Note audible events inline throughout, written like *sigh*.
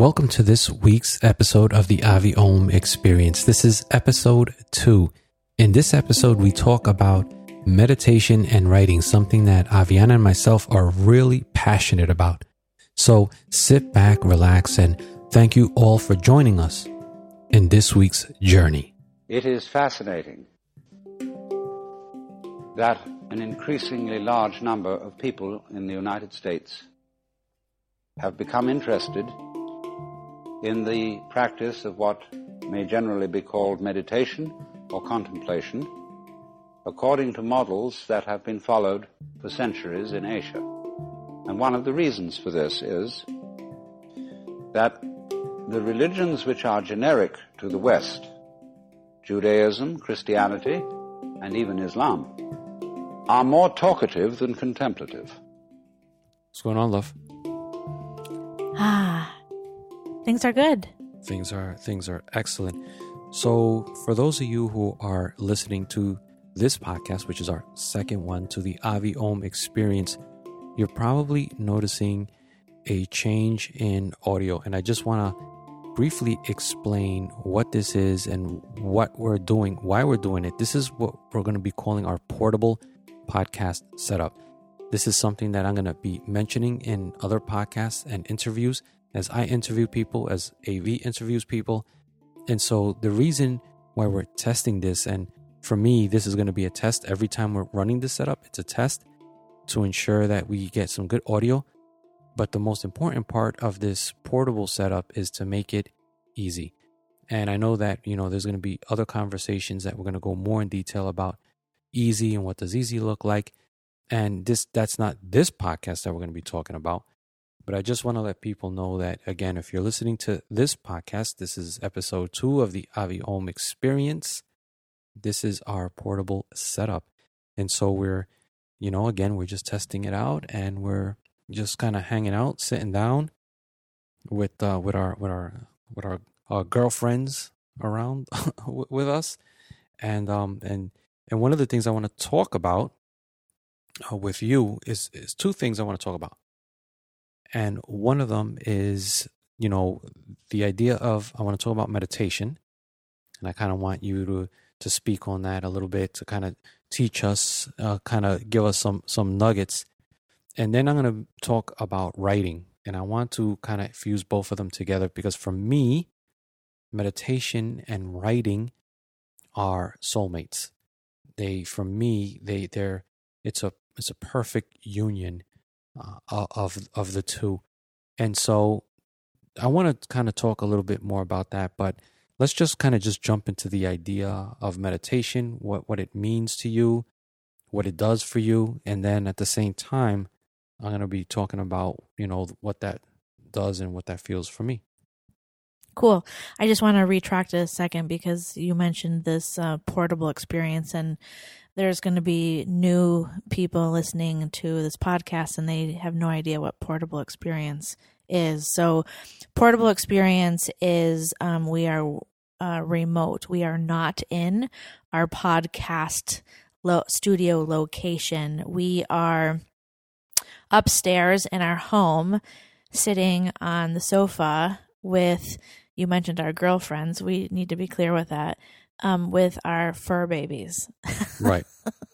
Welcome to this week's episode of the Avi Om Experience. This is episode two. In this episode, we talk about meditation and writing, something that Aviana and myself are really passionate about. So sit back, relax, and thank you all for joining us in this week's journey. It is fascinating that an increasingly large number of people in the United States have become interested in the practice of what may generally be called meditation or contemplation, according to models that have been followed for centuries in Asia. And one of the reasons for this is that the religions which are generic to the West, Judaism, Christianity, and even Islam, are more talkative than contemplative. What's going on, love? Ah, things are good. Things are things are excellent. So, for those of you who are listening to this podcast, which is our second one to the Avi Om experience, you're probably noticing a change in audio. And I just want to briefly explain what this is and what we're doing, why we're doing it. This is what we're going to be calling our portable podcast setup. This is something that I'm going to be mentioning in other podcasts and interviews as I interview people, as Avi interviews people. And so the reason why we're testing this, and for me, this is going to be a test every time we're running this setup, it's a test to ensure that we get some good audio. But the most important part of this portable setup is to make it easy. And I know that, you know, there's going to be other conversations that we're going to go more in detail about easy and what does easy look like. And this that's not this podcast that we're going to be talking about. But I just want to let people know that, again, if you're listening to this podcast, this is episode two of the Avi Om experience. This is our portable setup. And so we're, you know, again, we're just testing it out and we're just kind of hanging out, sitting down with, uh, with our, with our, with our, our girlfriends around *laughs* with us. And, um, and, and one of the things I want to talk about uh, with you is, is two things I want to talk about. And one of them is, you know, the idea of I want to talk about meditation. And I kind of want you to to speak on that a little bit to kind of teach us, uh, kind of give us some some nuggets. And then I'm going to talk about writing. And I want to kind of fuse both of them together because for me, meditation and writing are soulmates. They, for me, they they're it's a it's a perfect union uh, of of the two. And so I want to kind of talk a little bit more about that, but let's just kind of just jump into the idea of meditation, what what it means to you, what it does for you, and then at the same time, I'm going to be talking about, you know, what that does and what that feels for me. Cool. I just want to retract a second because you mentioned this uh, portable experience and there's going to be new people listening to this podcast and they have no idea what portable experience is. So, portable experience is um, we are uh, remote. We are not in our podcast lo- studio location. We are upstairs in our home, sitting on the sofa with. You mentioned our girlfriends. We need to be clear with that um, with our fur babies. *laughs* right.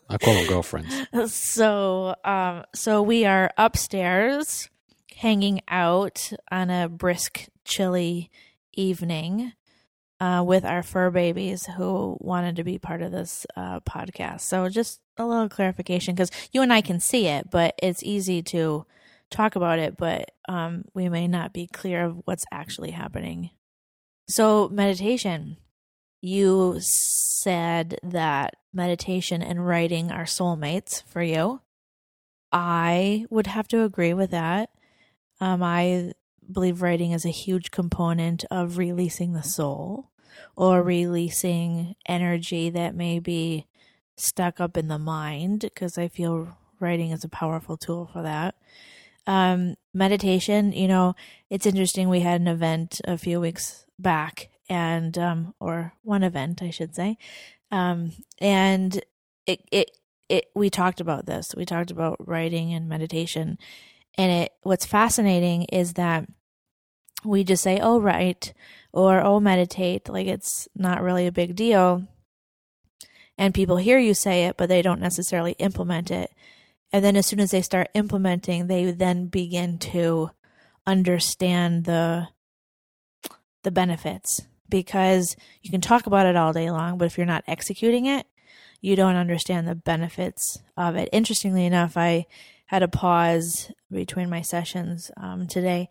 I call them girlfriends. So, um, so we are upstairs hanging out on a brisk, chilly evening uh, with our fur babies who wanted to be part of this uh, podcast. So, just a little clarification because you and I can see it, but it's easy to talk about it, but um, we may not be clear of what's actually happening. So, meditation you said that meditation and writing are soulmates for you. I would have to agree with that. Um, I believe writing is a huge component of releasing the soul or releasing energy that may be stuck up in the mind because I feel writing is a powerful tool for that. Um, meditation, you know, it's interesting. We had an event a few weeks back and um, or one event, I should say, um, and it it it we talked about this. We talked about writing and meditation, and it what's fascinating is that we just say, oh, write or oh, meditate. Like it's not really a big deal. And people hear you say it, but they don't necessarily implement it. And then as soon as they start implementing, they then begin to understand the the benefits because you can talk about it all day long, but if you're not executing it, you don't understand the benefits of it. Interestingly enough, I had a pause between my sessions um, today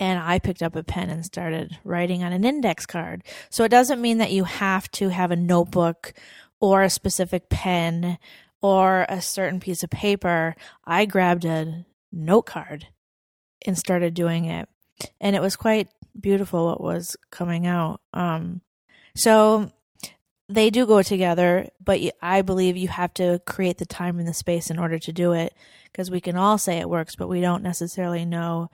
and I picked up a pen and started writing on an index card. So it doesn't mean that you have to have a notebook or a specific pen or a certain piece of paper. I grabbed a note card and started doing it. And it was quite beautiful what was coming out. Um, so they do go together, but I believe you have to create the time and the space in order to do it because we can all say it works, but we don't necessarily know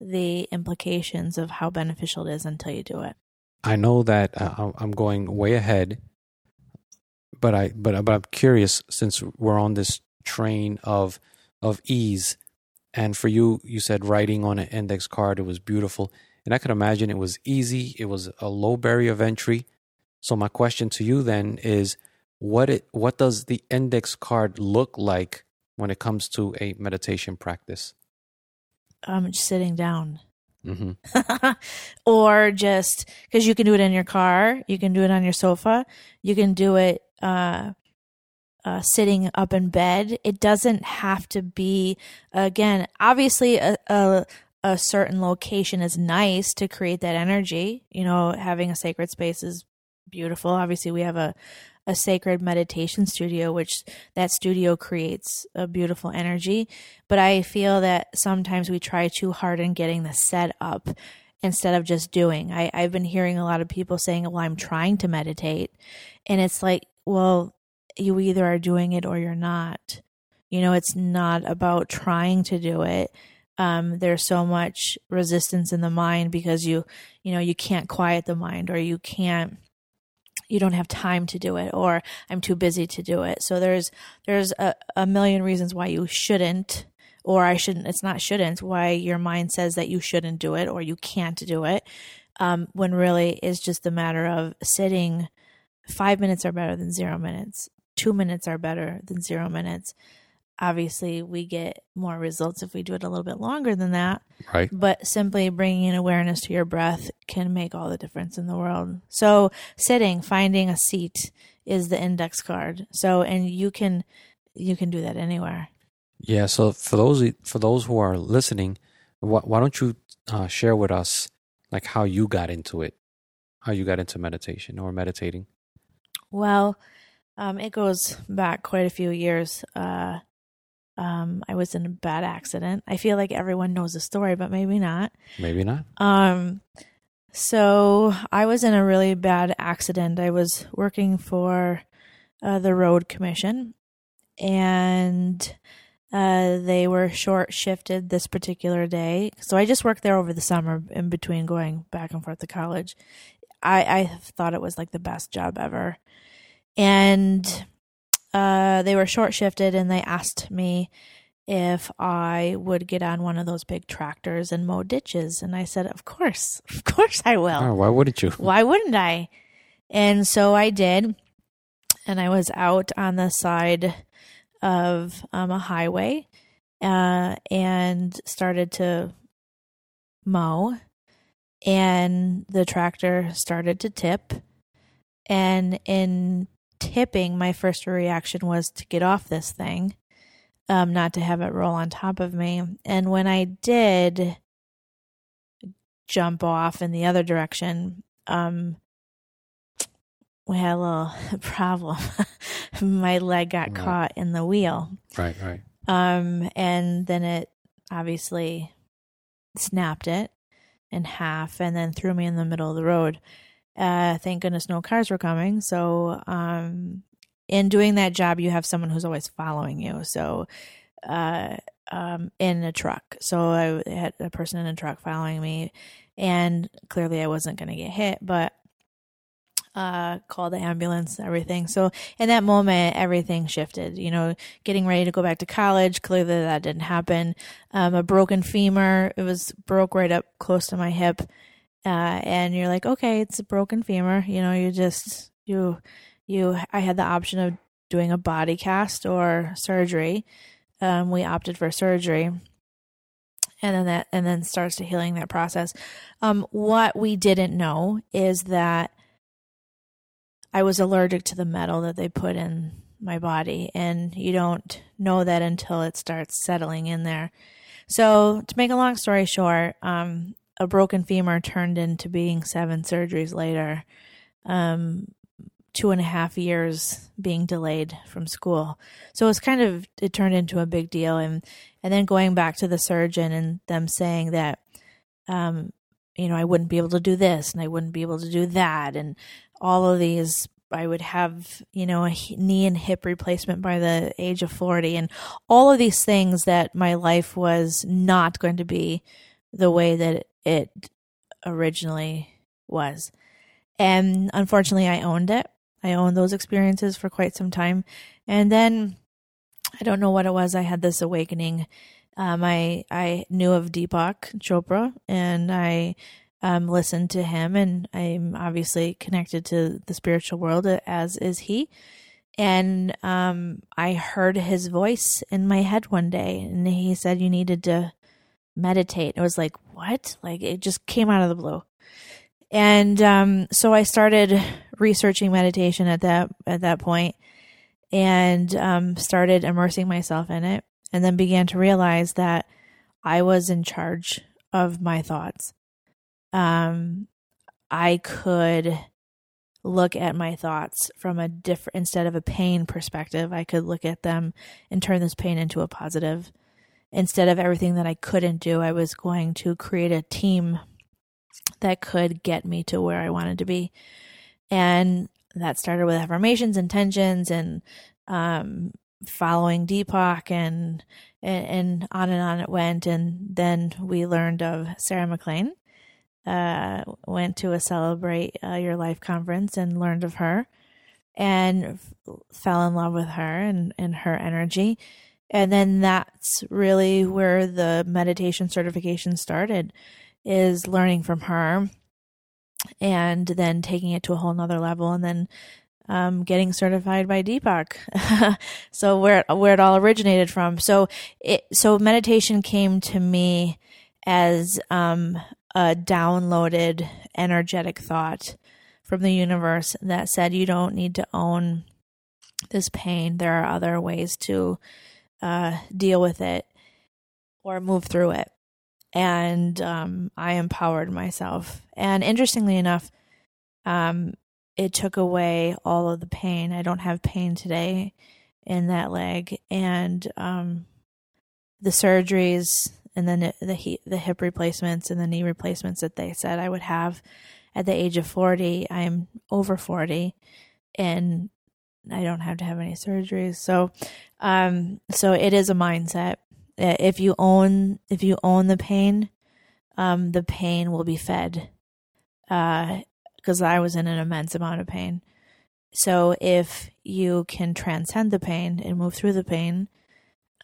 the implications of how beneficial it is until you do it. I know that uh, I'm going way ahead, but I but but I'm curious since we're on this train of of ease, and for you, you said writing on an index card it was beautiful, and I could imagine it was easy. It was a low barrier of entry. So my question to you then is, what it what does the index card look like when it comes to a meditation practice? just sitting down. Mm-hmm. *laughs* or just because you can do it in your car, you can do it on your sofa, you can do it uh, uh, sitting up in bed. It doesn't have to be, again, obviously, a, a, a certain location is nice to create that energy. You know, having a sacred space is beautiful. Obviously, we have a, a sacred meditation studio, which that studio creates a beautiful energy. But I feel that sometimes we try too hard in getting the set up instead of just doing. I, I've been hearing a lot of people saying, Well, I'm trying to meditate. And it's like, well, you either are doing it or you're not. You know, it's not about trying to do it. Um, there's so much resistance in the mind because you, you know, you can't quiet the mind or you can't you don't have time to do it or I'm too busy to do it. So there's there's a, a million reasons why you shouldn't or I shouldn't it's not shouldn't why your mind says that you shouldn't do it or you can't do it. Um, when really it's just a matter of sitting five minutes are better than zero minutes. Two minutes are better than zero minutes obviously we get more results if we do it a little bit longer than that. Right. But simply bringing awareness to your breath can make all the difference in the world. So sitting, finding a seat is the index card. So and you can you can do that anywhere. Yeah. So for those for those who are listening, why, why don't you uh, share with us like how you got into it, how you got into meditation or meditating? Well, um, it goes back quite a few years. Uh, um, I was in a bad accident. I feel like everyone knows the story, but maybe not. Maybe not. Um, so I was in a really bad accident. I was working for uh, the road commission, and uh, they were short shifted this particular day. So I just worked there over the summer in between going back and forth to college. I, I thought it was like the best job ever. And uh, they were short shifted and they asked me if I would get on one of those big tractors and mow ditches. And I said, Of course, *laughs* of course I will. Oh, why wouldn't you? Why wouldn't I? And so I did. And I was out on the side of um, a highway uh, and started to mow. And the tractor started to tip. And in tipping, my first reaction was to get off this thing, um, not to have it roll on top of me. And when I did jump off in the other direction, um, we had a little *laughs* problem. *laughs* my leg got right. caught in the wheel. Right, right. Um, and then it obviously snapped it in half and then threw me in the middle of the road. Uh, thank goodness no cars were coming. So, um, in doing that job, you have someone who's always following you. So, uh, um, in a truck. So I had a person in a truck following me, and clearly I wasn't going to get hit, but uh, called the ambulance, everything. So in that moment, everything shifted. You know, getting ready to go back to college. Clearly, that didn't happen. Um, a broken femur. It was broke right up close to my hip uh, and you're like, okay, it's a broken femur. You know, you just you you. I had the option of doing a body cast or surgery. Um, we opted for surgery, and then that and then starts to healing that process. Um, what we didn't know is that I was allergic to the metal that they put in my body, and you don't know that until it starts settling in there. So, to make a long story short, um, a broken femur turned into being seven surgeries later, um, two and a half years being delayed from school. So it was kind of it turned into a big deal, and and then going back to the surgeon and them saying that, um, you know, I wouldn't be able to do this and I wouldn't be able to do that, and all of these I would have, you know, a knee and hip replacement by the age of 40 and all of these things that my life was not going to be the way that it originally was. And unfortunately, I owned it. I owned those experiences for quite some time. And then I don't know what it was. I had this awakening. Um, I I knew of Deepak Chopra, and I um, listen to him, and I'm obviously connected to the spiritual world, as is he. And um, I heard his voice in my head one day, and he said you needed to meditate. It was like, what? Like it just came out of the blue. And um, so I started researching meditation at that at that point, and um, started immersing myself in it, and then began to realize that I was in charge of my thoughts um, I could look at my thoughts from a different instead of a pain perspective i could look at them and turn this pain into a positive instead of everything that i couldn't do i was going to create a team that could get me to where i wanted to be and that started with affirmations intentions and um, following deepak and, and and on and on it went and then we learned of sarah McLean uh, went to a Celebrate uh, Your Life conference and learned of her and f- fell in love with her and, and her energy. And then that's really where the meditation certification started is learning from her and then taking it to a whole nother level and then um, getting certified by Deepak. *laughs* so where where it all originated from. So it so meditation came to me as um, a downloaded energetic thought from the universe that said you don't need to own this pain. There are other ways to uh, deal with it or move through it. And um, I empowered myself. And interestingly enough, um, it took away all of the pain. I don't have pain today in that leg. And um, the surgeries and then the the hip replacements and the knee replacements that they said I would have at the age of 40. I'm over 40 and I don't have to have any surgeries. So um so it is a mindset. If you own if you own the pain, um the pain will be fed. Uh because I was in an immense amount of pain. So if you can transcend the pain and move through the pain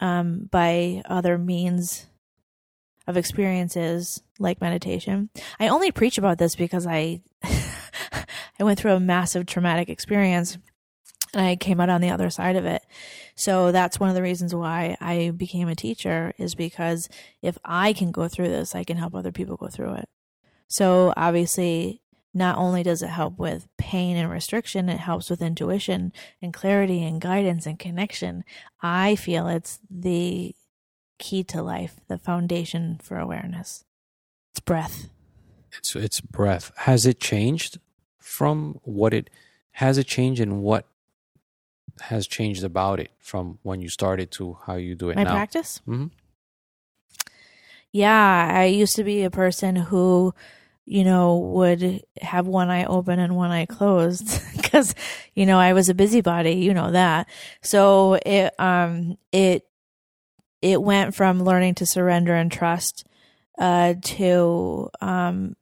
um, by other means of experiences like meditation. I only preach about this because I *laughs* I went through a massive traumatic experience and I came out on the other side of it. So that's one of the reasons why I became a teacher is because if I can go through this, I can help other people go through it. So obviously, not only does it help with pain and restriction, it helps with intuition and clarity and guidance and connection. I feel it's the key to life, the foundation for awareness. It's breath. It's it's breath. Has it changed from what it has it changed in what has changed about it from when you started to how you do it My now? practice? Mm-hmm. Yeah, I used to be a person who you know, would have one eye open and one eye closed *laughs* because, you know, I was a busybody, you know that. So it, um, it it went from learning to surrender and trust uh, to um,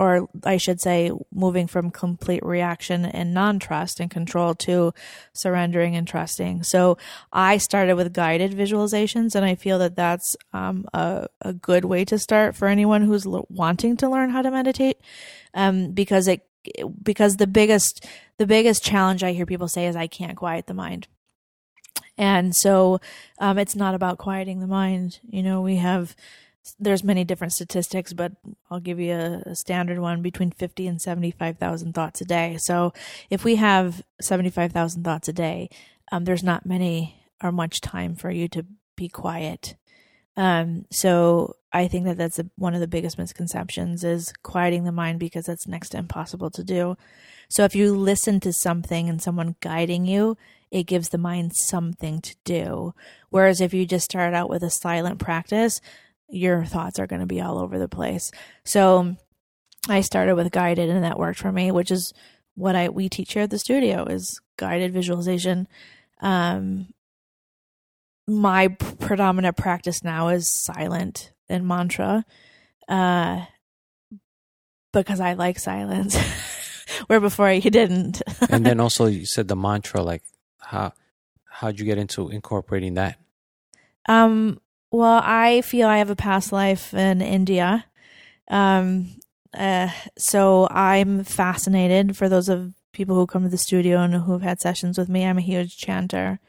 or I should say, moving from complete reaction and non trust and control to surrendering and trusting. So I started with guided visualizations, and I feel that that's um, a, a good way to start for anyone who's l- wanting to learn how to meditate, um, because it because the biggest the biggest challenge I hear people say is I can't quiet the mind. And so um, it's not about quieting the mind. You know, we have there's many different statistics, but I'll give you a, a standard one between 50 and 75,000 thoughts a day. So if we have 75,000 thoughts a day, um, there's not many or much time for you to be quiet. Um, so I think that that's a, one of the biggest misconceptions is quieting the mind because that's next to impossible to do. So if you listen to something and someone guiding you, it gives the mind something to do. Whereas if you just start out with a silent practice, your thoughts are going to be all over the place. So I started with guided and that worked for me, which is what I we teach here at the studio is guided visualization. Um my predominant practice now is silent and mantra. Uh because I like silence. *laughs* Where before you didn't. *laughs* and then also you said the mantra like how how'd you get into incorporating that? Um well, I feel I have a past life in India. Um, uh, so I'm fascinated for those of people who come to the studio and who've had sessions with me. I'm a huge chanter.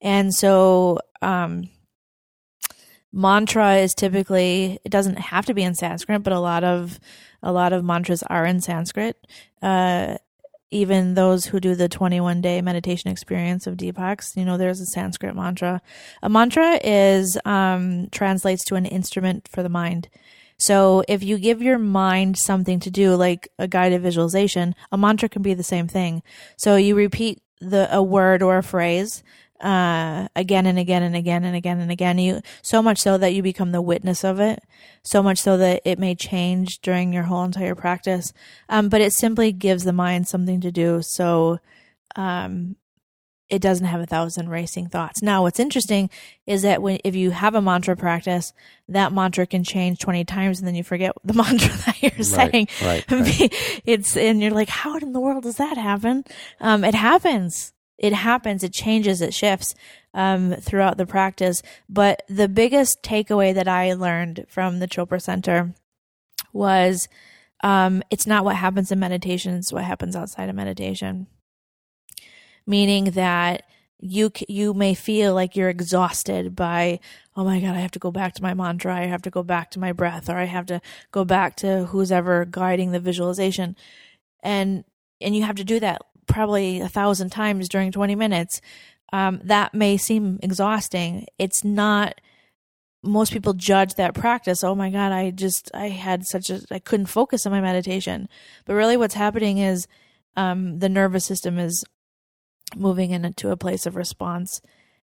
And so, um, mantra is typically, it doesn't have to be in Sanskrit, but a lot of, a lot of mantras are in Sanskrit. Uh, even those who do the 21 day meditation experience of Deepak's, you know, there's a Sanskrit mantra. A mantra is, um, translates to an instrument for the mind. So if you give your mind something to do, like a guided visualization, a mantra can be the same thing. So you repeat the, a word or a phrase, uh, again and again and again and again and again. You so much so that you become the witness of it. So much so that it may change during your whole entire practice. Um, but it simply gives the mind something to do. So, um, it doesn't have a thousand racing thoughts. Now, what's interesting is that when if you have a mantra practice, that mantra can change twenty times, and then you forget *laughs* the mantra that you're saying. Right, *laughs* right. It's and you're like, how in the world does that happen? Um, it happens it happens, it changes, it shifts um, throughout the practice. But the biggest takeaway that I learned from the Chopra Center was um, it's not what happens in meditation, it's what happens outside of meditation. Meaning that you you may feel like you're exhausted by oh my god i have to go back to my mantra i have to go back to my breath or i have to go back to who's ever guiding the visualization and and you have to do that probably a thousand times during 20 minutes, um, that may seem exhausting. It's not. Most people judge that practice. Oh my God, I just, I had such a, I couldn't focus on my meditation. But really, what's happening is um, the nervous system is moving into a place of response.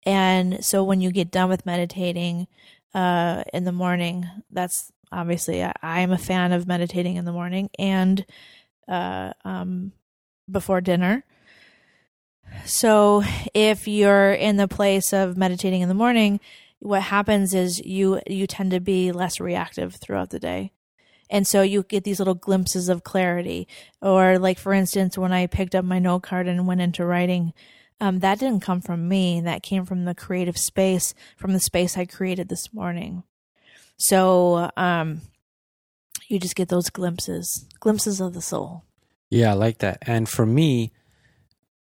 And so when you get done with meditating uh, in the morning, that's obviously, I, am a fan of meditating in the morning and uh, um, before dinner. So if you're in the place of meditating in the morning, what happens is you you tend to be less reactive throughout the day. And so you get these little glimpses of clarity. Or like for instance, when I picked up my note card and went into writing, um, that didn't come from me. That came from the creative space, from the space I created this morning. So um, you just get those glimpses, glimpses of the soul. Yeah, I like that. And for me,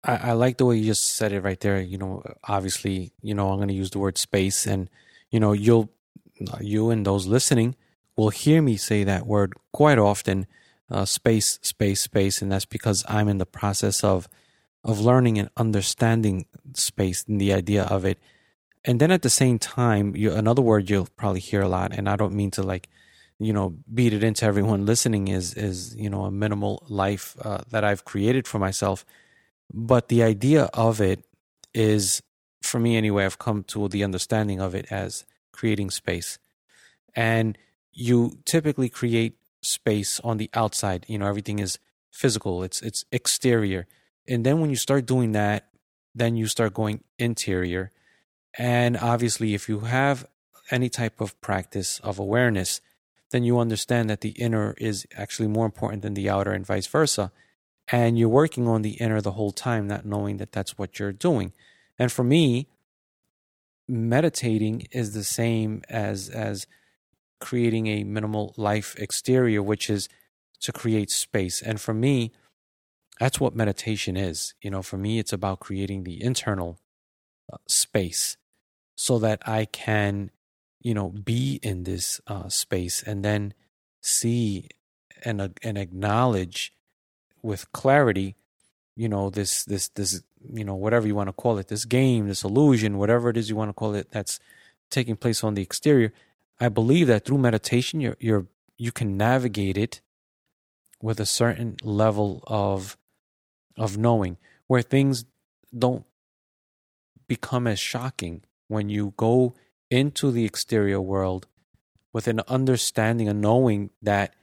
I, I like the way you just said it right there. You know, obviously, you know, I'm going to use the word space, and you know, you'll you and those listening will hear me say that word quite often. Uh, space, space, space, and that's because I'm in the process of of learning and understanding space and the idea of it. And then at the same time, you, another word you'll probably hear a lot, and I don't mean to like you know beat it into everyone listening is is you know a minimal life uh, that I've created for myself. But the idea of it is for me anyway I've come to the understanding of it as creating space. And you typically create space on the outside. You know everything is physical. It's it's exterior. And then when you start doing that then you start going interior. And obviously if you have any type of practice of awareness then you understand that the inner is actually more important than the outer and vice versa. And you're working on the inner the whole time, not knowing that that's what you're doing. And for me, meditating is the same as as creating a minimal life exterior, which is to create space. And for me, that's what meditation is. You know, for me, it's about creating the internal uh, space so that I can, you know, be in this uh, space and then see and uh, and acknowledge with clarity, you know, this this this you know whatever you want to call it, this game, this illusion, whatever it is you want to call it, that's taking place on the exterior. I believe that through meditation, you're you're you can navigate it with a certain level of of knowing where things don't become as shocking when you go into the exterior world with an understanding and knowing that,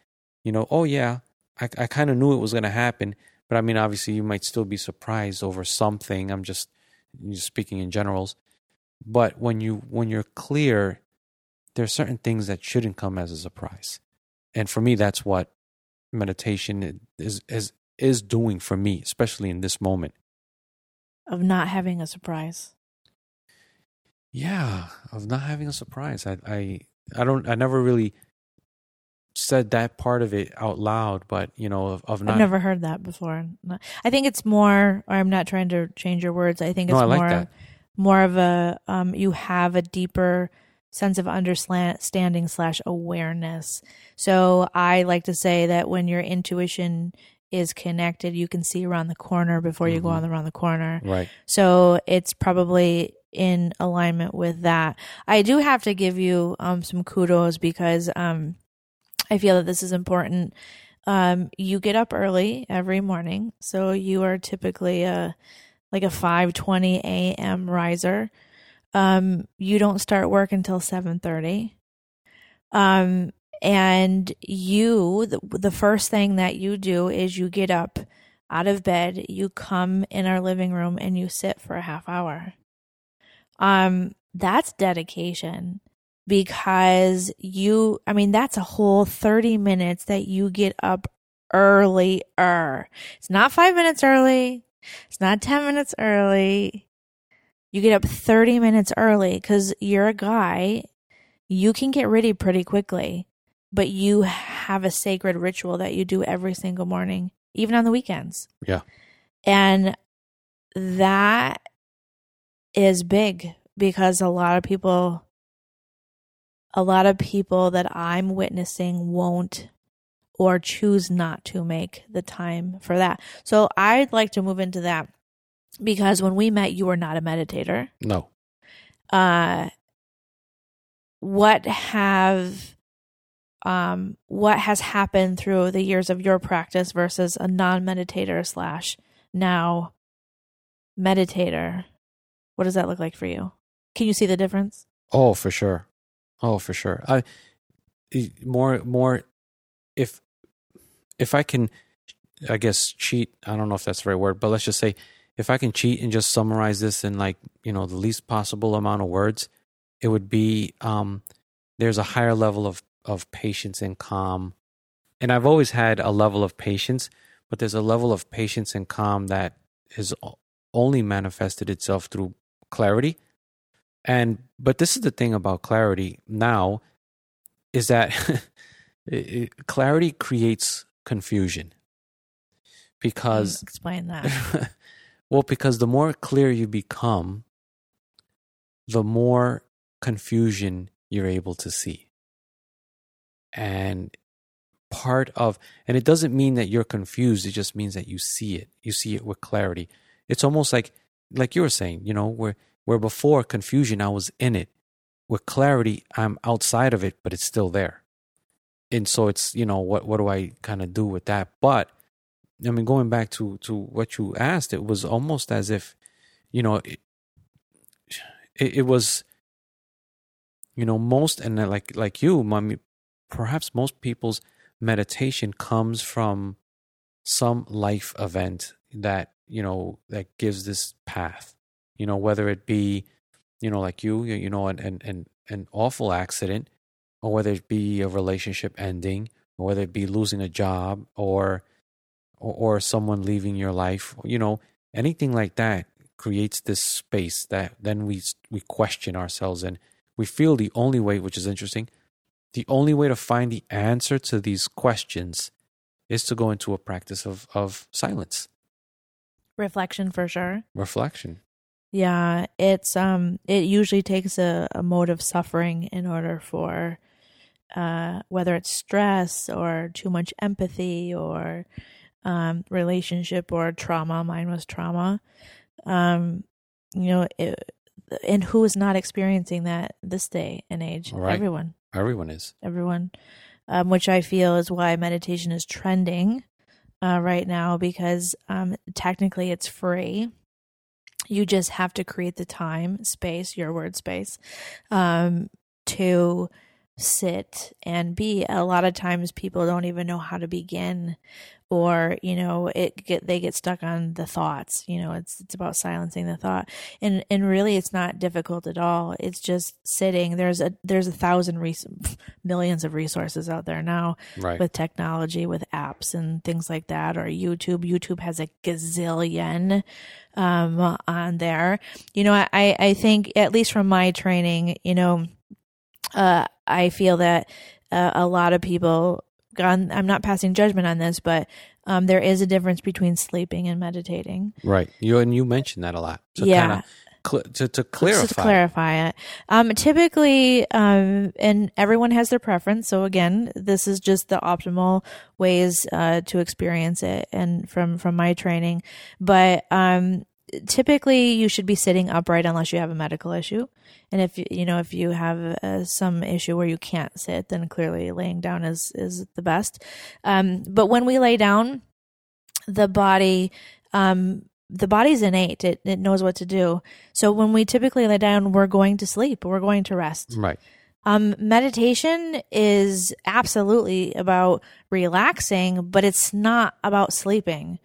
you know, oh yeah, I, I kind of knew it was going to happen. But I mean, obviously, you might still be surprised over something. I'm just, speaking in generals. But when you when you're clear, there are certain things that shouldn't come as a surprise. And for me, that's what meditation is is is doing for me, especially in this moment of not having a surprise. Yeah, of not having a surprise. I I I don't I never really said that part of it out loud, but you know, of, of not. I've never heard that before. I think it's more. Or I'm not trying to change your words. I think it's no, I like more that. more of a um, you have a deeper sense of understanding slash awareness. So I like to say that when your intuition is connected, you can see around the corner before you mm-hmm. go on around the corner. Right. So it's probably in alignment with that. I do have to give you um, some kudos because um, I feel that this is important. Um, you get up early every morning, so you are typically a like a five twenty a.m. riser. Um, you don't start work until seven thirty. Um, and you the, the first thing that you do is you get up out of bed, you come in our living room, and you sit for a half hour um, that's dedication because you, I mean, that's a whole 30 minutes that you get up earlier. It's not five minutes early. It's not 10 minutes early. You get up 30 minutes early because you're a guy. You can get ready pretty quickly, but you have a sacred ritual that you do every single morning, even on the weekends. Yeah. And that is big because a lot of people a lot of people that I'm witnessing won't or choose not to make the time for that. So I'd like to move into that because when we met you were not a meditator. No. Uh what have um what has happened through the years of your practice versus a non-meditator slash now meditator what does that look like for you? Can you see the difference? Oh, for sure. Oh, for sure. I more more if if I can I guess cheat, I don't know if that's the right word, but let's just say if I can cheat and just summarize this in like, you know, the least possible amount of words, it would be um there's a higher level of of patience and calm. And I've always had a level of patience, but there's a level of patience and calm that has only manifested itself through clarity. And but this is the thing about clarity now is that *laughs* clarity creates confusion because explain that. *laughs* well, because the more clear you become, the more confusion you're able to see. And part of, and it doesn't mean that you're confused, it just means that you see it. You see it with clarity. It's almost like like you were saying, you know, where where before confusion I was in it. With clarity, I'm outside of it, but it's still there. And so it's, you know, what what do I kind of do with that? But I mean, going back to to what you asked, it was almost as if, you know, it, it, it was, you know, most and like like you, mean, perhaps most people's meditation comes from some life event that you know that gives this path. You know whether it be you know like you you know an an an, awful accident or whether it be a relationship ending, or whether it be losing a job, or or, or someone leaving your life, you know, anything like that creates this space that then we we question ourselves and we feel the only way, which is interesting, the only way to find the answer to these questions is to go into a practice of of silence, Reflection for sure. reflection. Yeah, it's um it usually takes a, a mode of suffering in order for uh whether it's stress or too much empathy or um relationship or trauma, mine was trauma. Um you know, it, and who is not experiencing that this day and age? Right. Everyone. Everyone is. everyone, um, which I feel is why meditation is trending uh, right now because um, technically it's free. You just have to create the time, space, your word space, um, to sit and be. A lot of times people don't even know how to begin or you know it get they get stuck on the thoughts you know it's it's about silencing the thought. And and really it's not difficult at all. It's just sitting. There's a there's a thousand res- *laughs* millions of resources out there now Right. with technology with apps and things like that or youtube. Youtube has a gazillion um on there. You know i i think at least from my training you know uh i feel that uh, a lot of people gone i'm not passing judgment on this but um there is a difference between sleeping and meditating right. You and you mentioned that a lot. To Yeah. Kinda cl- to to clarify. Just to clarify it. Um, typically, um, and everyone has their preference. So again, this is just the optimal ways uh, to experience it, and from from my training. But um, typically, you should be sitting upright unless you have a medical issue. And if you you know if you have uh, some issue where you can't sit, then clearly laying down is is the best. Um, but when we lay down, the body um, the body's innate it, it knows what to do so when we typically lay down we're going to sleep we're going to rest Right. um, meditation is absolutely about relaxing but it's not about sleeping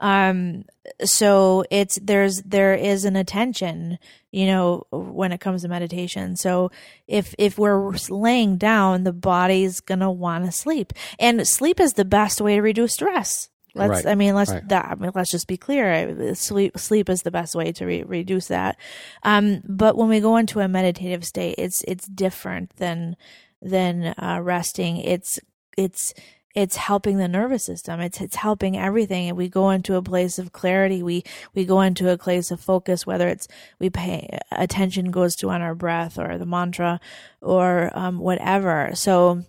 um, so it's there's there is an attention you know when it comes to meditation. So if if we're laying down the body's gonna want to sleep. And sleep is the best way to reduce stress. Let's Right, i mean let's right. that I mean, let's just be clear. Sleep sleep is the best way to re- reduce that. Um but when we go into a meditative state it's it's different than than uh, resting. It's it's it's helping the nervous system it's it's helping everything and we go into a place of clarity we we go into a place of focus whether it's we pay attention goes to on our breath or the mantra or um, whatever so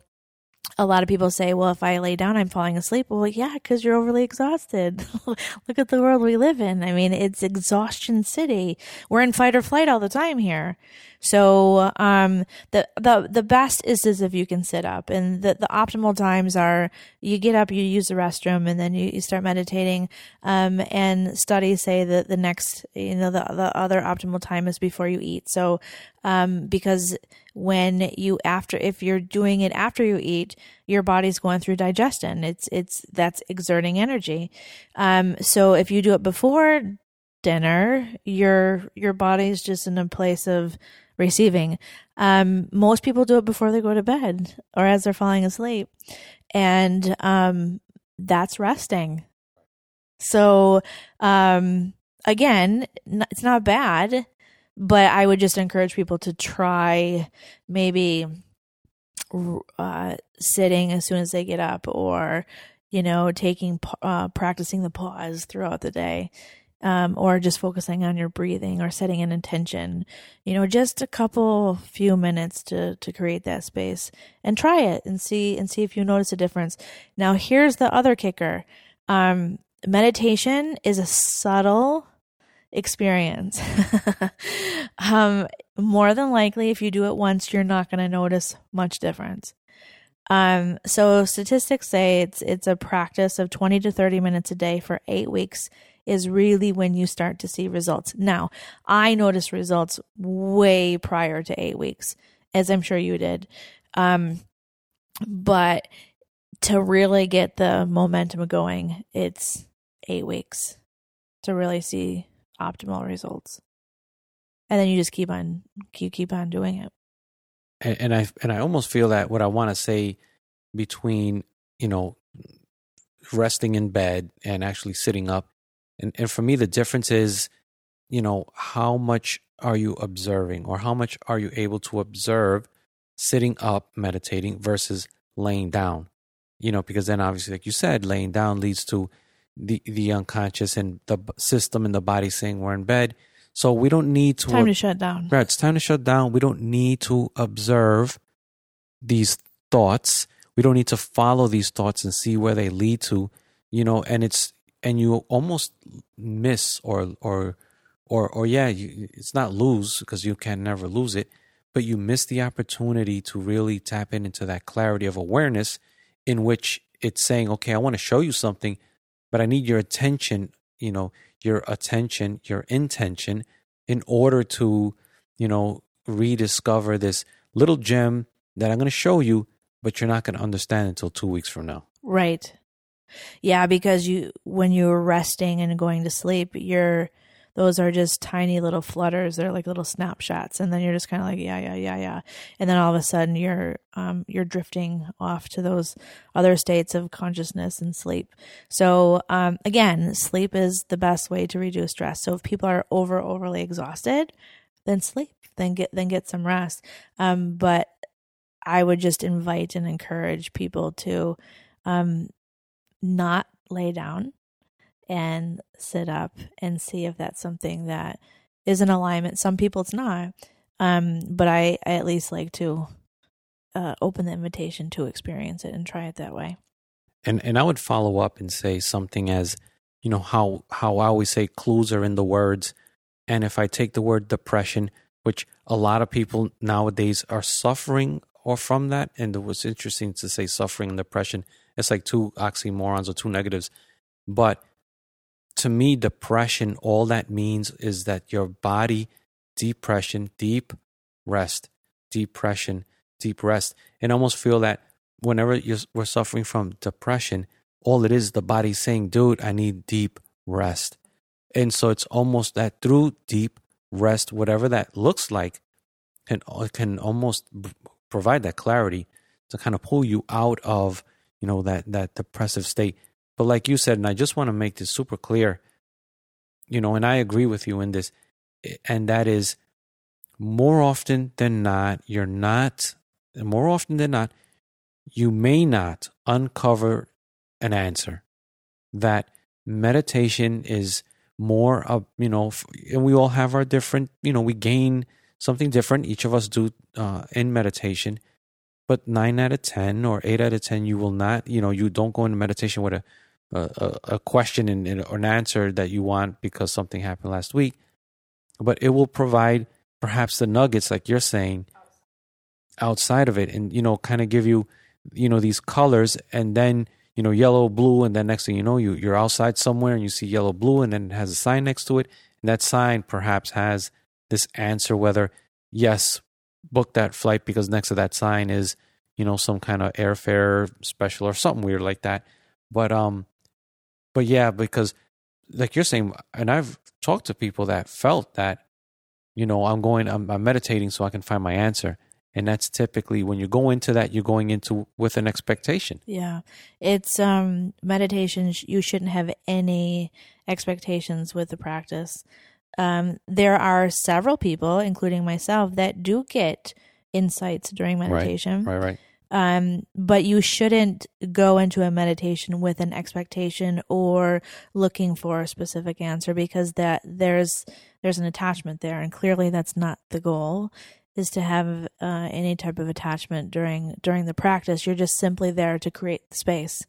a lot of people say, well, if I lay down, I'm falling asleep. Well, yeah, because you're overly exhausted. *laughs* Look at the world we live in. I mean, it's exhaustion city. We're in fight or flight all the time here. So, um, the, the, the best is as if you can sit up and the, the optimal times are you get up, you use the restroom and then you, you start meditating. Um, and studies say that the next, you know, the, the other optimal time is before you eat. So, um, because when you after if you're doing it after you eat your body's going through digestion it's it's that's exerting energy um so if you do it before dinner your your body's just in a place of receiving. Um most people do it before they go to bed or as they're falling asleep. And um that's resting. So um again it's not bad but I would just encourage people to try maybe uh, sitting as soon as they get up, or you know, taking uh, practicing the pause throughout the day, um, or just focusing on your breathing or setting an intention. You know, just a couple few minutes to to create that space and try it and see and see if you notice a difference. Now, here's the other kicker: um, meditation is a subtle experience. *laughs* um, more than likely, if you do it once, you're not going to notice much difference. Um, so statistics say it's it's a practice of 20 to 30 minutes a day for eight weeks is really when you start to see results. Now, I noticed results way prior to eight weeks, as I'm sure you did. Um, but to really get the momentum going, it's eight weeks to really see optimal results. And then you just keep on you keep on doing it. and, and I and I almost feel that what I want to say between you know resting in bed and actually sitting up, and and for me the difference is, you know, how much are you observing or how much are you able to observe sitting up meditating versus laying down? You know because then obviously like you said laying down leads to the the unconscious and the system and the body saying we're in bed. So we don't need to time to shut down. Right it's time to shut down. We don't need to observe these thoughts. We don't need to follow these thoughts and see where they lead to you know and it's and you almost miss or or or or yeah, you, it's not lose because you can never lose it, but you miss the opportunity to really tap in into that clarity of awareness in which it's saying, okay, I want to show you something, but I need your attention, you know, your attention, your intention in order to, you know, rediscover this little gem that I'm going to show you, but you're not going to understand until 2 weeks from now. Right. Yeah, because you when you're resting and going to sleep, you're those are just tiny little flutters. They're like little snapshots, and then you're just kind of like yeah, yeah, yeah, yeah, and then all of a sudden you're um, you're drifting off to those other states of consciousness and sleep. So um, again, sleep is the best way to reduce stress. So if people are over overly exhausted, then sleep, then get then get some rest. Um, but I would just invite and encourage people to um, not lay down and sit up and see if that's something that is in alignment. Some people it's not. Um, but I, I at least like to uh, open the invitation to experience it and try it that way. And and I would follow up and say something as, you know, how how I always say clues are in the words. And if I take the word depression, which a lot of people nowadays are suffering or from that, and it was interesting to say suffering and depression. It's like two oxymorons or two negatives. But to me, depression, all that means is that your body, depression, deep rest, depression, deep rest. And I almost feel that whenever you're, we're suffering from depression, all it is the body saying, dude, I need deep rest. And so it's almost that through deep rest, whatever that looks like, can, can almost provide that clarity to kind of pull you out of, you know, that, that depressive state. But like you said, and I just want to make this super clear, you know, and I agree with you in this, and that is more often than not, you're not, more often than not, you may not uncover an answer. That meditation is more of, you know, and we all have our different, you know, we gain something different. Each of us do uh, in meditation. But nine out of 10 or eight out of 10, you will not, you know, you don't go into meditation with a, a, a question and, and an answer that you want because something happened last week, but it will provide perhaps the nuggets, like you're saying, outside of it, and you know, kind of give you, you know, these colors, and then you know, yellow, blue, and then next thing you know, you you're outside somewhere and you see yellow, blue, and then it has a sign next to it, and that sign perhaps has this answer whether yes, book that flight because next to that sign is you know some kind of airfare special or something weird like that. But um, but yeah, because like you're saying, and I've talked to people that felt that, you know, I'm going, I'm, I'm meditating so I can find my answer. And that's typically when you go into that, you're going into with an expectation. Yeah. It's um meditation, you shouldn't have any expectations with the practice. Um, there are several people, including myself, that do get insights during meditation. Right, right, right. Um, but you shouldn't go into a meditation with an expectation or looking for a specific answer because that there's there's an attachment there, and clearly that's not the goal. Is to have uh, any type of attachment during during the practice. You're just simply there to create the space.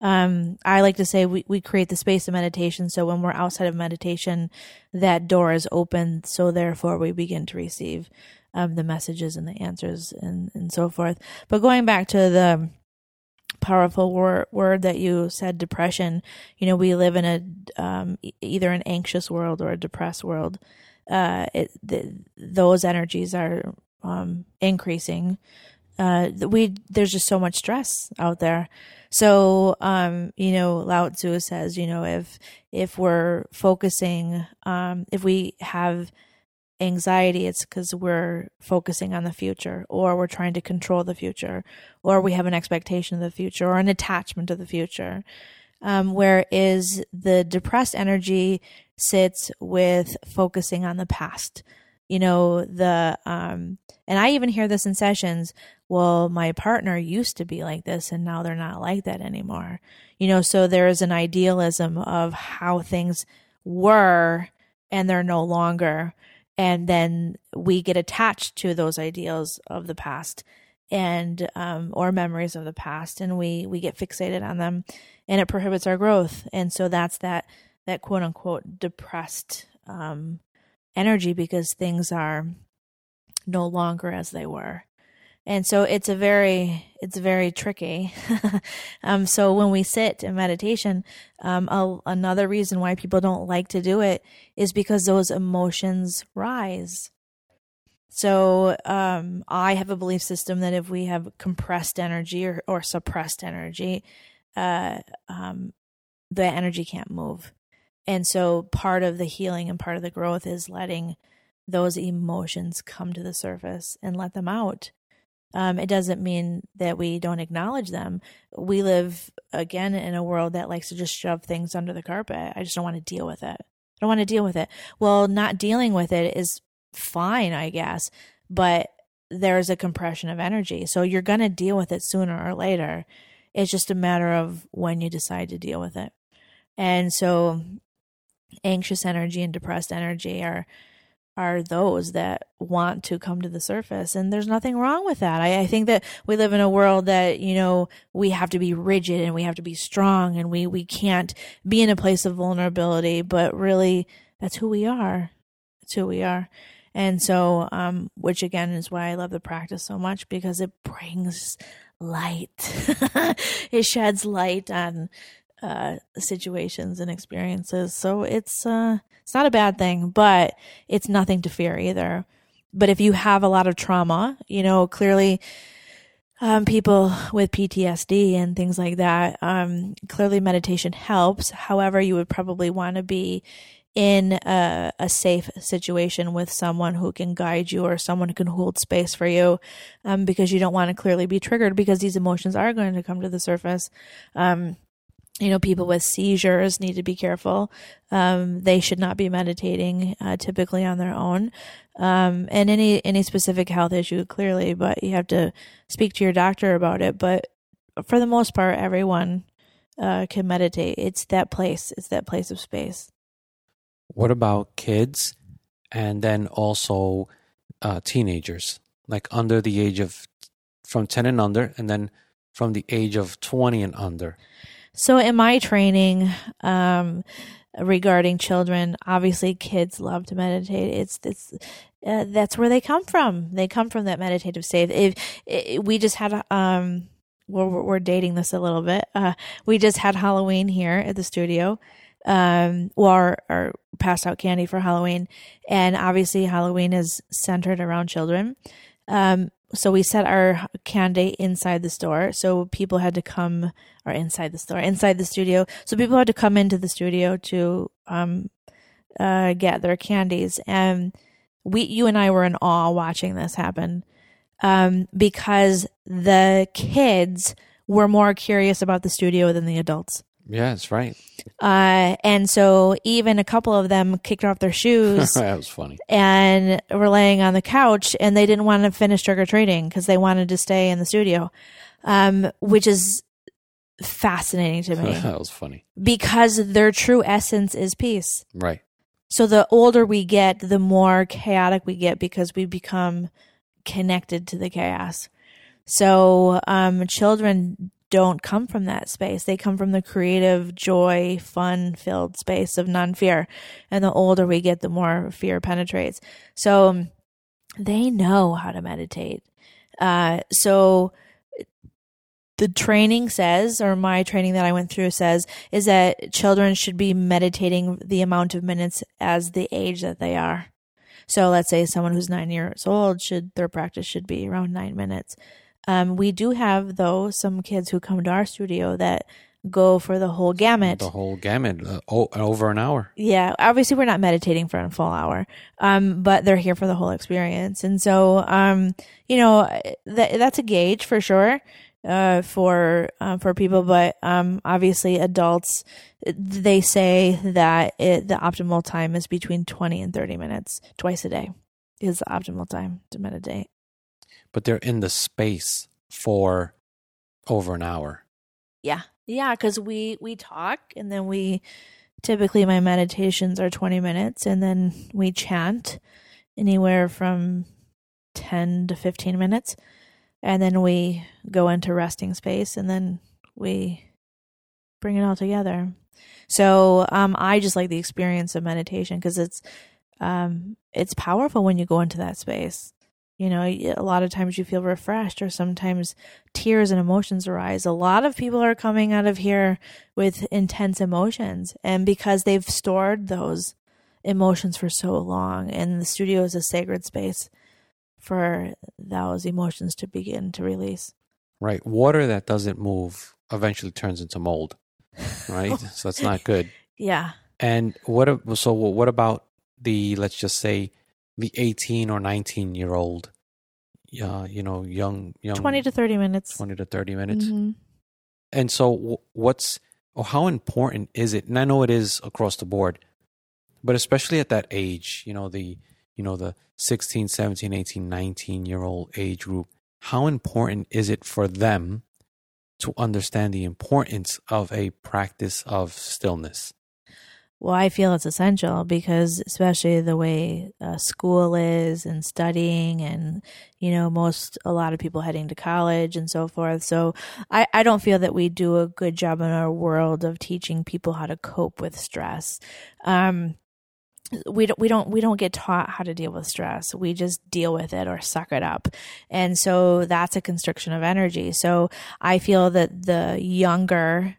Um, I like to say we, we create the space of meditation. So when we're outside of meditation, that door is open. So therefore, we begin to receive um, the messages and the answers and, and so forth. But going back to the powerful word, word that you said, depression, you know, we live in a um, either an anxious world or a depressed world. Uh, it, those energies are um, increasing. Uh, we there's just so much stress out there. So, um, you know, Lao Tzu says, you know, if if we're focusing, um, if we have anxiety, it's because we're focusing on the future, or we're trying to control the future, or we have an expectation of the future, or an attachment to the future. Um, whereas the depressed energy sits with focusing on the past. You know, the, um, and I even hear this in sessions. Well, my partner used to be like this and now they're not like that anymore. You know, so there is an idealism of how things were and they're no longer. And then we get attached to those ideals of the past and um, or memories of the past and we we get fixated on them and it prohibits our growth and so that's that that quote unquote depressed um, energy because things are no longer as they were. And so it's a very it's very tricky. *laughs* Um, so when we sit in meditation um, a, another reason why people don't like to do it is because those emotions rise. So um, I have a belief system that if we have compressed energy or, or suppressed energy, uh, um, the energy can't move. And so part of the healing and part of the growth is letting those emotions come to the surface and let them out. Um, it doesn't mean that we don't acknowledge them. We live again in a world that likes to just shove things under the carpet. I just don't want to deal with it. I don't want to deal with it. Well, not dealing with it is fine, I guess, but there's a compression of energy. So you're going to deal with it sooner or later. It's just a matter of when you decide to deal with it. And so anxious energy and depressed energy are are those that want to come to the surface. And there's nothing wrong with that. I, I, think that we live in a world that you know we have to be rigid and we have to be strong and we we can't be in a place of vulnerability but really that's who we are. That's who we are. And so, um, which again is why I love the practice so much because it brings light. *laughs* it sheds light on uh, situations and experiences. So it's uh, it's not a bad thing, but it's nothing to fear either. But if you have a lot of trauma, you know, clearly um, people with PTSD and things like that, um, clearly meditation helps. However, you would probably want to be in a, a, safe situation with someone who can guide you or someone who can hold space for you um, because you don't want to clearly be triggered because these emotions are going to come to the surface. Um, you know, people with seizures need to be careful. Um, they should not be meditating uh, typically on their own. Um, and any any specific health issue, clearly, but you have to speak to your doctor about it. But for the most part, everyone uh, can meditate. It's that place. It's that place of space. What about kids and then also uh, teenagers, like under the age of from 10 and under, and then from the age of 20 and under? So, in my training, um, regarding children obviously kids love to meditate. It's it's uh, that's where they come from. They come from that meditative state. If, if we just had um we're, we're dating this a little bit. Uh we just had halloween here at the studio. Um, or, or passed out candy for Halloween. And obviously, Halloween is centered around children. Um, so we set our candy inside the store. So people had to come, or inside the store, inside the studio. So people had to come into the studio to um, uh, get their candies. And we, you and I were in awe watching this happen um, because the kids were more curious about the studio than the adults. Yeah, that's right. Uh, and so even a couple of them kicked off their shoes. *laughs* that was funny. And were laying on the couch and they didn't want to finish trick or treating because they wanted to stay in the studio, um, which is fascinating to *laughs* me. that was funny. Because their true essence is peace. Right. So the older we get, the more chaotic we get because we become connected to the chaos. So um, children don't come from that space. They come from the creative, joy, fun filled space of non fear. And the older we get, the more fear penetrates. So um, they know how to meditate. Uh, so the training says, or my training that I went through says, is that children should be meditating the amount of minutes as the age that they are. So let's say someone who's nine years old should, their practice should be around nine minutes Um, we do have though some kids who come to our studio that go for the whole gamut. The whole gamut, uh, oh, over an hour. Yeah, obviously we're not meditating for a full hour, um, but they're here for the whole experience, and so um, you know that that's a gauge for sure uh, for uh, for people, but um, obviously adults they say that it, the optimal time is between twenty and thirty minutes twice a day is the optimal time to meditate. But they're in the space for over an hour. Yeah, yeah, because we we talk and then we typically my meditations are 20 minutes and then we chant anywhere from 10 to 15 minutes and then we go into resting space and then we bring it all together. So um, i just like the experience of meditation because it's um, it's powerful when you go into that space you know, a lot of times you feel refreshed, or sometimes tears and emotions arise. A lot of people are coming out of here with intense emotions, and because they've stored those emotions for so long, and the studio is a sacred space for those emotions to begin to release. Right. Water that doesn't move eventually turns into mold, right? *laughs* so that's not good. Yeah. And what? So what about the? Let's just say the 18 or 19 year old uh, you know young young 20 to 30 minutes. 20 to 30 minutes. Mm-hmm. and so what's or how important is it and i know it is across the board but especially at that age you know the you know the 16 17 18 19 year old age group how important is it for them to understand the importance of a practice of stillness well, I feel it's essential because, especially the way uh, school is and studying, and you know, most a lot of people heading to college and so forth. So, I, I don't feel that we do a good job in our world of teaching people how to cope with stress. Um, we don't we don't we don't get taught how to deal with stress we just deal with it or suck it up and so that's a constriction of energy so i feel that the younger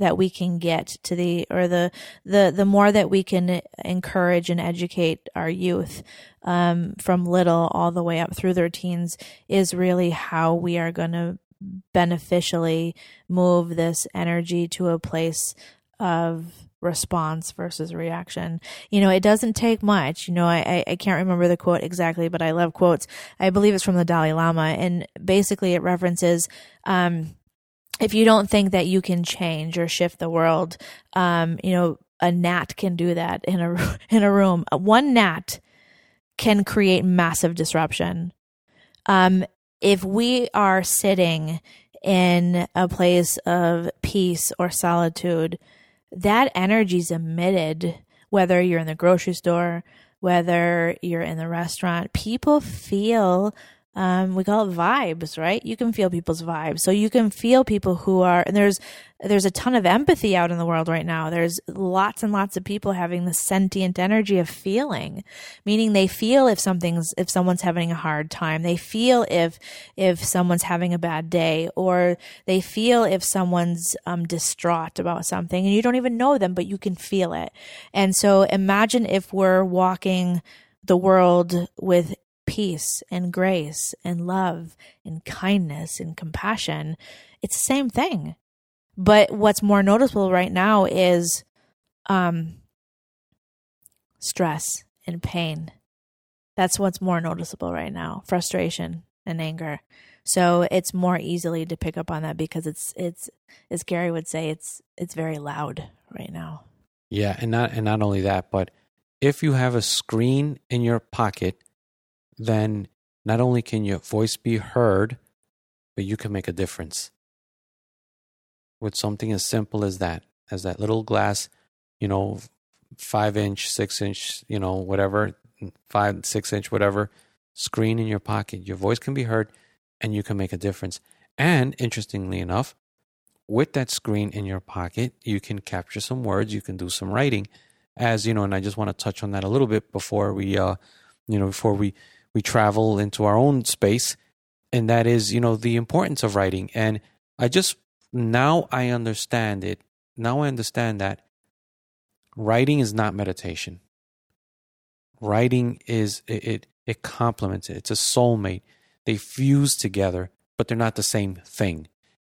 that we can get to the or the the the more that we can encourage and educate our youth um, from little all the way up through their teens is really how we are going to beneficially move this energy to a place of response versus reaction. You know, it doesn't take much. You know, I, I can't remember the quote exactly, but I love quotes. I believe it's from the Dalai Lama. And basically it references, um, if you don't think that you can change or shift the world, um, you know, a gnat can do that in a *laughs* in a room. One gnat can create massive disruption. Um, if we are sitting in a place of peace or solitude, that energy is emitted. Whether you're in the grocery store, whether you're in the restaurant, people feel um, we call it vibes, right? You can feel people's vibes. So you can feel people who are, and there's, there's a ton of empathy out in the world right now. There's lots and lots of people having the sentient energy of feeling, meaning they feel if something's, if someone's having a hard time. They feel if, if someone's having a bad day or they feel if someone's, um, distraught about something and you don't even know them, but you can feel it. And so imagine if we're walking the world with peace and grace and love and kindness and compassion, it's the same thing. But what's more noticeable right now is um, stress and pain. That's what's more noticeable right now frustration and anger. So it's more easily to pick up on that because it's it's as Gary would say it's it's very loud right now. Yeah, and not and not only that, but if you have a screen in your pocket then not only can your voice be heard, but you can make a difference with something as simple as that, as that little glass, you know, five inch, six inch, you know, whatever, five, six inch, whatever screen in your pocket. Your voice can be heard and you can make a difference. And interestingly enough, with that screen in your pocket, you can capture some words, you can do some writing. As you know, and I just want to touch on that a little bit before we, uh, you know, before we we travel into our own space and that is you know the importance of writing. And i just now i understand it now i understand that writing is not meditation. Writing is it it, it complements it. It's a soulmate. They fuse together but they're not the same thing.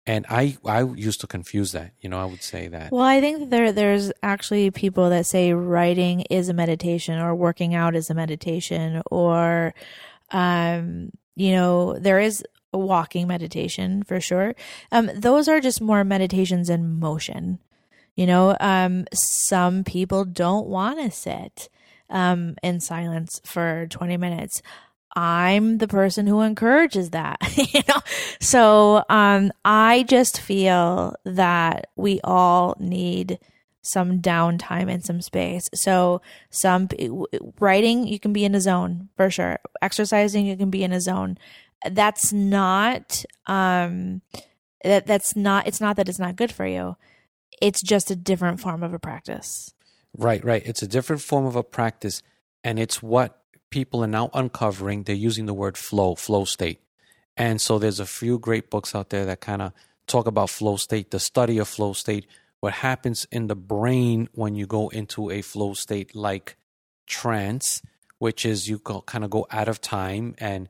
And I I used to confuse that. You know, I would say that. Well, I think there there's actually people that say writing is a meditation or working out is a meditation or um you know, there is a walking meditation for sure. Um those are just more meditations in motion. You know, um some people don't want to sit um in silence for 20 minutes. I'm the person who encourages that, *laughs* you know? So, um, I just feel that we all need some downtime and some space. So, some writing, you can be in a zone for sure. Exercising, you can be in a zone. That's not, um, that, that's not, it's not that it's not good for you. It's just a different form of a practice. Right, right. It's a different form of a practice. And it's what people are now uncovering, they're using the word flow, flow state. And so there's a few great books out there that kind of talk about flow state, the study of flow state, what happens in the brain when you go into a flow state like trance, which is you kind of go out of time and,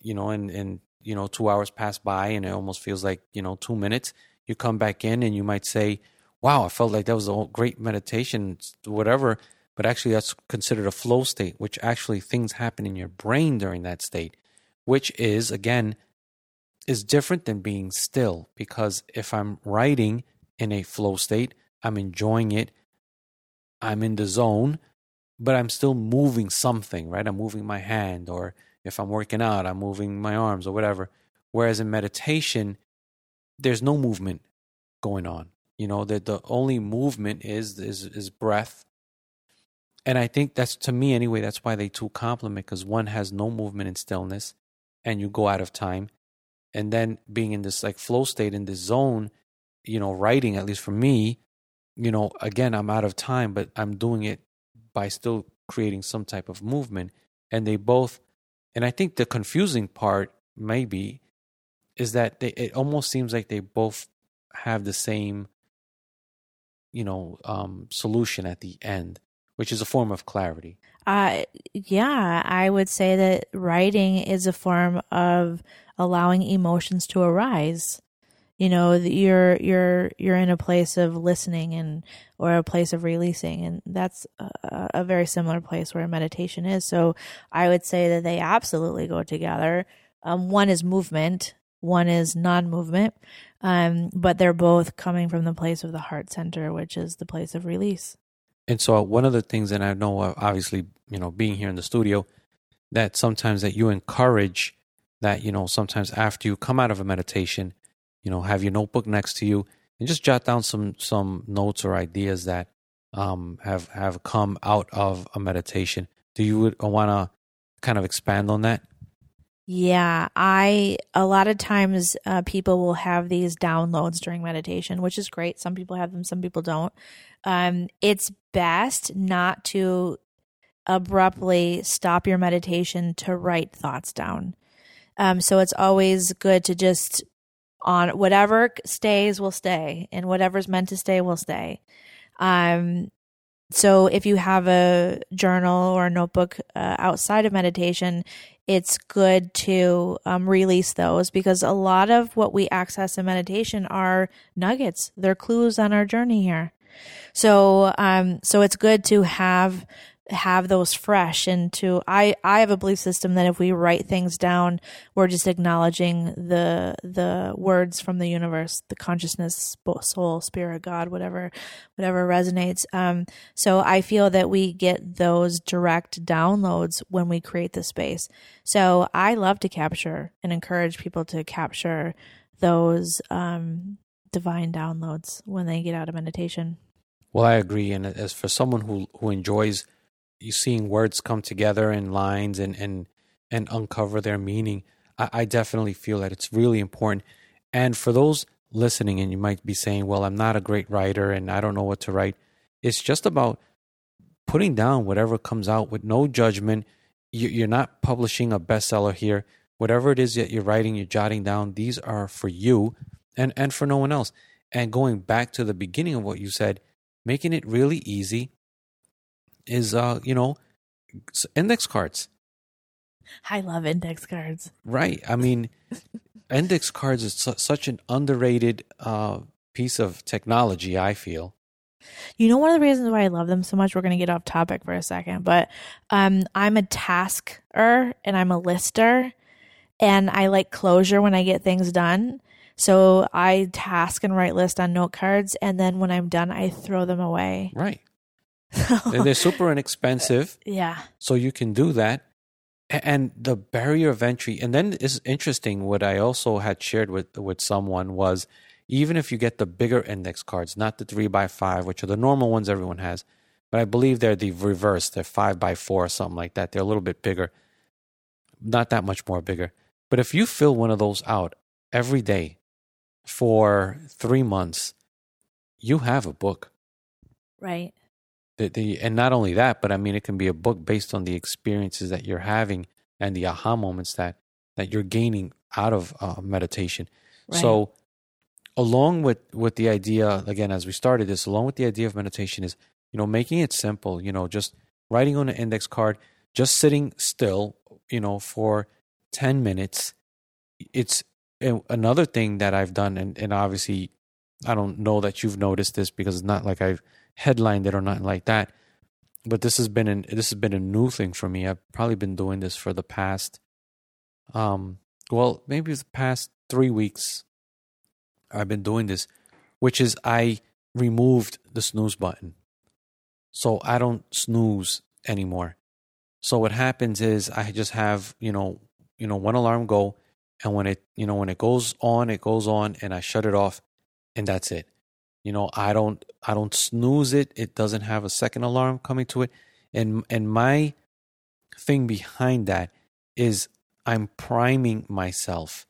you know, and, and, you know, two hours pass by and it almost feels like, you know, two minutes. You come back in and you might say, wow, I felt like that was a great meditation, whatever but actually that's considered a flow state, which actually things happen in your brain during that state, which is, again, is different than being still. Because if I'm writing in a flow state, I'm enjoying it, I'm in the zone, but I'm still moving something, right? I'm moving my hand, or if I'm working out, I'm moving my arms or whatever. Whereas in meditation, there's no movement going on. You know, that the only movement is is is breath and I think that's to me anyway. That's why they two complement because one has no movement and stillness, and you go out of time, and then being in this like flow state in this zone, you know, writing at least for me, you know, again I'm out of time, but I'm doing it by still creating some type of movement, and they both, and I think the confusing part maybe is that they, it almost seems like they both have the same, you know, um, solution at the end which is a form of clarity. Uh, yeah, I would say that writing is a form of allowing emotions to arise. You know, you're you're you're in a place of listening and or a place of releasing, and that's a, a very similar place where meditation is. So I would say that they absolutely go together. Um, one is movement, one is non-movement, um, but they're both coming from the place of the heart center, which is the place of release. And so one of the things that I know, uh, obviously, you know, being here in the studio, that sometimes that you encourage that, you know, sometimes after you come out of a meditation, you know, have your notebook next to you and just jot down some some notes or ideas that um, have have come out of a meditation. Do you want to kind of expand on that? Yeah, I a lot of times uh, people will have these downloads during meditation, which is great. Some people have them, some people don't. Um, it's best not to abruptly stop your meditation to write thoughts down. Um, so it's always good to just on whatever stays will stay, and whatever's meant to stay will stay. Um, so if you have a journal or a notebook uh, outside of meditation, it's good to um, release those because a lot of what we access in meditation are nuggets. They're clues on our journey here. So, um, so it's good to have have those fresh and to I I have a belief system that if we write things down we're just acknowledging the the words from the universe the consciousness soul spirit god whatever whatever resonates. Um so I feel that we get those direct downloads when we create the space. So I love to capture and encourage people to capture those um divine downloads when they get out of meditation. Well I agree. And as for someone who who enjoys you seeing words come together in lines and and and uncover their meaning. I, I definitely feel that it's really important. And for those listening, and you might be saying, "Well, I'm not a great writer, and I don't know what to write." It's just about putting down whatever comes out with no judgment. You're not publishing a bestseller here. Whatever it is that you're writing, you're jotting down. These are for you, and and for no one else. And going back to the beginning of what you said, making it really easy is uh you know index cards. I love index cards. Right. I mean, *laughs* index cards is su- such an underrated uh, piece of technology. I feel. You know, one of the reasons why I love them so much, we're going to get off topic for a second, but um, I'm a tasker and I'm a lister, and I like closure when I get things done. So I task and write list on note cards, and then when I'm done, I throw them away. Right. *laughs* And they're super inexpensive, *laughs* yeah. so you can do that. And the barrier of entry, and then it's interesting. What I also had shared with with someone was even if you get the bigger index cards, not the three by five, which are the normal ones everyone has, but I believe they're the reverse. They're five by four or something like that. They're a little bit bigger, not that much more bigger. But if you fill one of those out every day for three months, you have a book. Right. And not only that, but I mean, it can be a book based on the experiences that you're having and the aha moments that, that you're gaining out of uh, meditation. Right. So, along with, with the idea, again, as we started this, along with the idea of meditation is, you know, making it simple, you know, just writing on an index card, just sitting still, you know, for 10 minutes. It's another thing that I've done, and, and obviously, I don't know that you've noticed this because it's not like I've headlined it or nothing like that. But this has been an, this has been a new thing for me. I've probably been doing this for the past, um, well, maybe the past three weeks. I've been doing this, which is I removed the snooze button, so I don't snooze anymore. So what happens is I just have you know you know one alarm go, and when it you know when it goes on, it goes on, and I shut it off, and that's it. You know I don't I don't snooze it. It doesn't have a second alarm coming to it, and and my thing behind that is I'm priming myself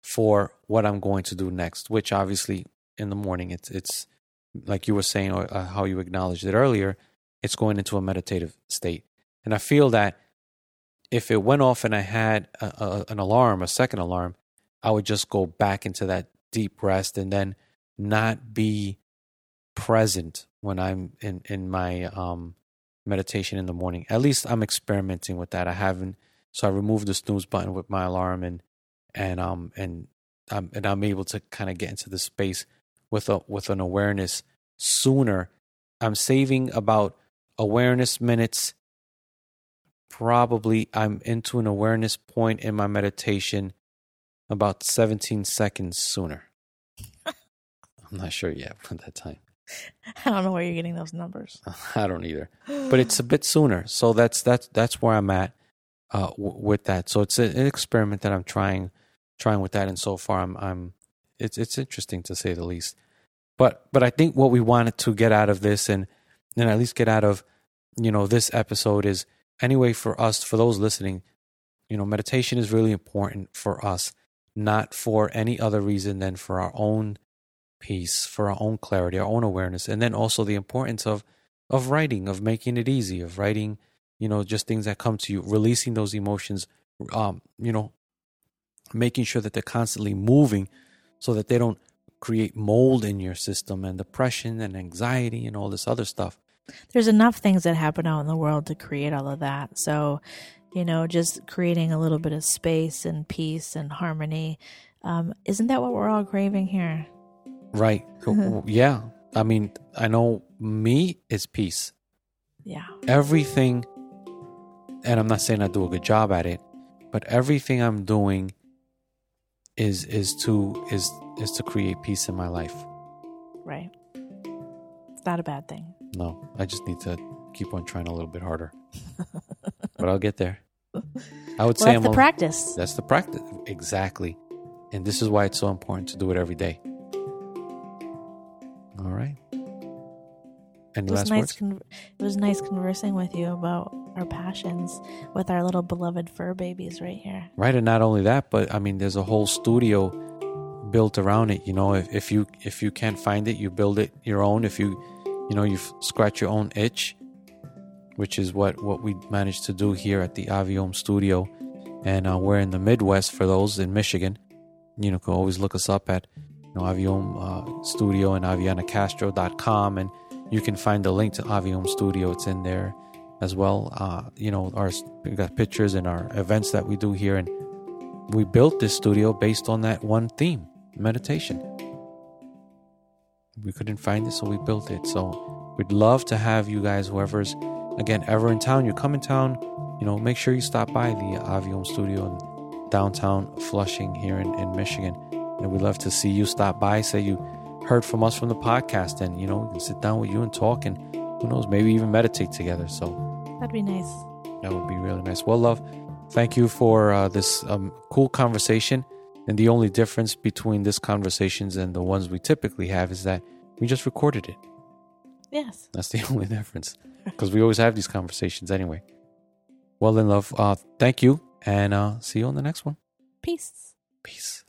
for what I'm going to do next, which obviously in the morning it's it's like you were saying or uh, how you acknowledged it earlier, it's going into a meditative state. And I feel that if it went off and I had a, a, an alarm, a second alarm, I would just go back into that deep rest and then not be present when I'm in in my um meditation in the morning. At least I'm experimenting with that. I haven't so I removed the snooze button with my alarm and and um and um and I'm able to kind of get into the space with a with an awareness sooner. I'm saving about awareness minutes. Probably I'm into an awareness point in my meditation about 17 seconds sooner. I'm not sure yet *laughs* at that time. I don't know where you're getting those numbers. *laughs* I don't either, but it's a bit sooner. So that's that's that's where I'm at uh, w- with that. So it's a, an experiment that I'm trying trying with that, and so far I'm I'm it's it's interesting to say the least. But but I think what we wanted to get out of this, and and at least get out of you know this episode is anyway for us for those listening, you know meditation is really important for us, not for any other reason than for our own peace, for our own clarity, our own awareness, and then also the importance of of writing, of making it easy, of writing, you know, just things that come to you, releasing those emotions, um, you know, making sure that they're constantly moving so that they don't create mold in your system and depression and anxiety and all this other stuff. There's enough things that happen out in the world to create all of that. So, you know, just creating a little bit of space and peace and harmony. Um, isn't that what we're all craving here? Right. *laughs* yeah. I mean, I know me is peace. Yeah. Everything, and I'm not saying I do a good job at it, but everything I'm doing is is to is is to create peace in my life. Right. It's not a bad thing. No, I just need to keep on trying a little bit harder. *laughs* but I'll get there. I would Well, say that's I'm the a- practice. That's the practice. Exactly. And this is why it's so important to do it every day. Any It was nice. Con- it was nice conversing with you about our passions with our little beloved fur babies right here. Right, and not only that, but I mean, there's a whole studio built around it. You know, if, if you if you can't find it, you build it your own. If you, you know, you scratch your own itch, which is what what we managed to do here at the Aviom Studio, and uh, we're in the Midwest for those in Michigan. You know, can always look us up at you know Aviom uh, Studio and AvianaCastro.com, and you can find the link to Aviom Studio. It's in there as well. Uh, you know, our we got pictures and our events that we do here, and we built this studio based on that one theme meditation. We couldn't find it, so we built it. So we'd love to have you guys, whoever's again ever in town, you come in town, you know, make sure you stop by the Aviom studio in downtown Flushing here in, in Michigan. And we'd love to see you stop by, say you heard from us from the podcast, and you know, we can sit down with you and talk and who knows, maybe even meditate together. So That'd be nice. that would be really nice. Well, love, thank you for uh, this um, cool conversation. And the only difference between this conversations and the ones we typically have is that we just recorded it. Yes. That's the *laughs* only difference because we always have these conversations anyway. Well, then, love, uh, thank you, and uh, see you on the next one. Peace. Peace.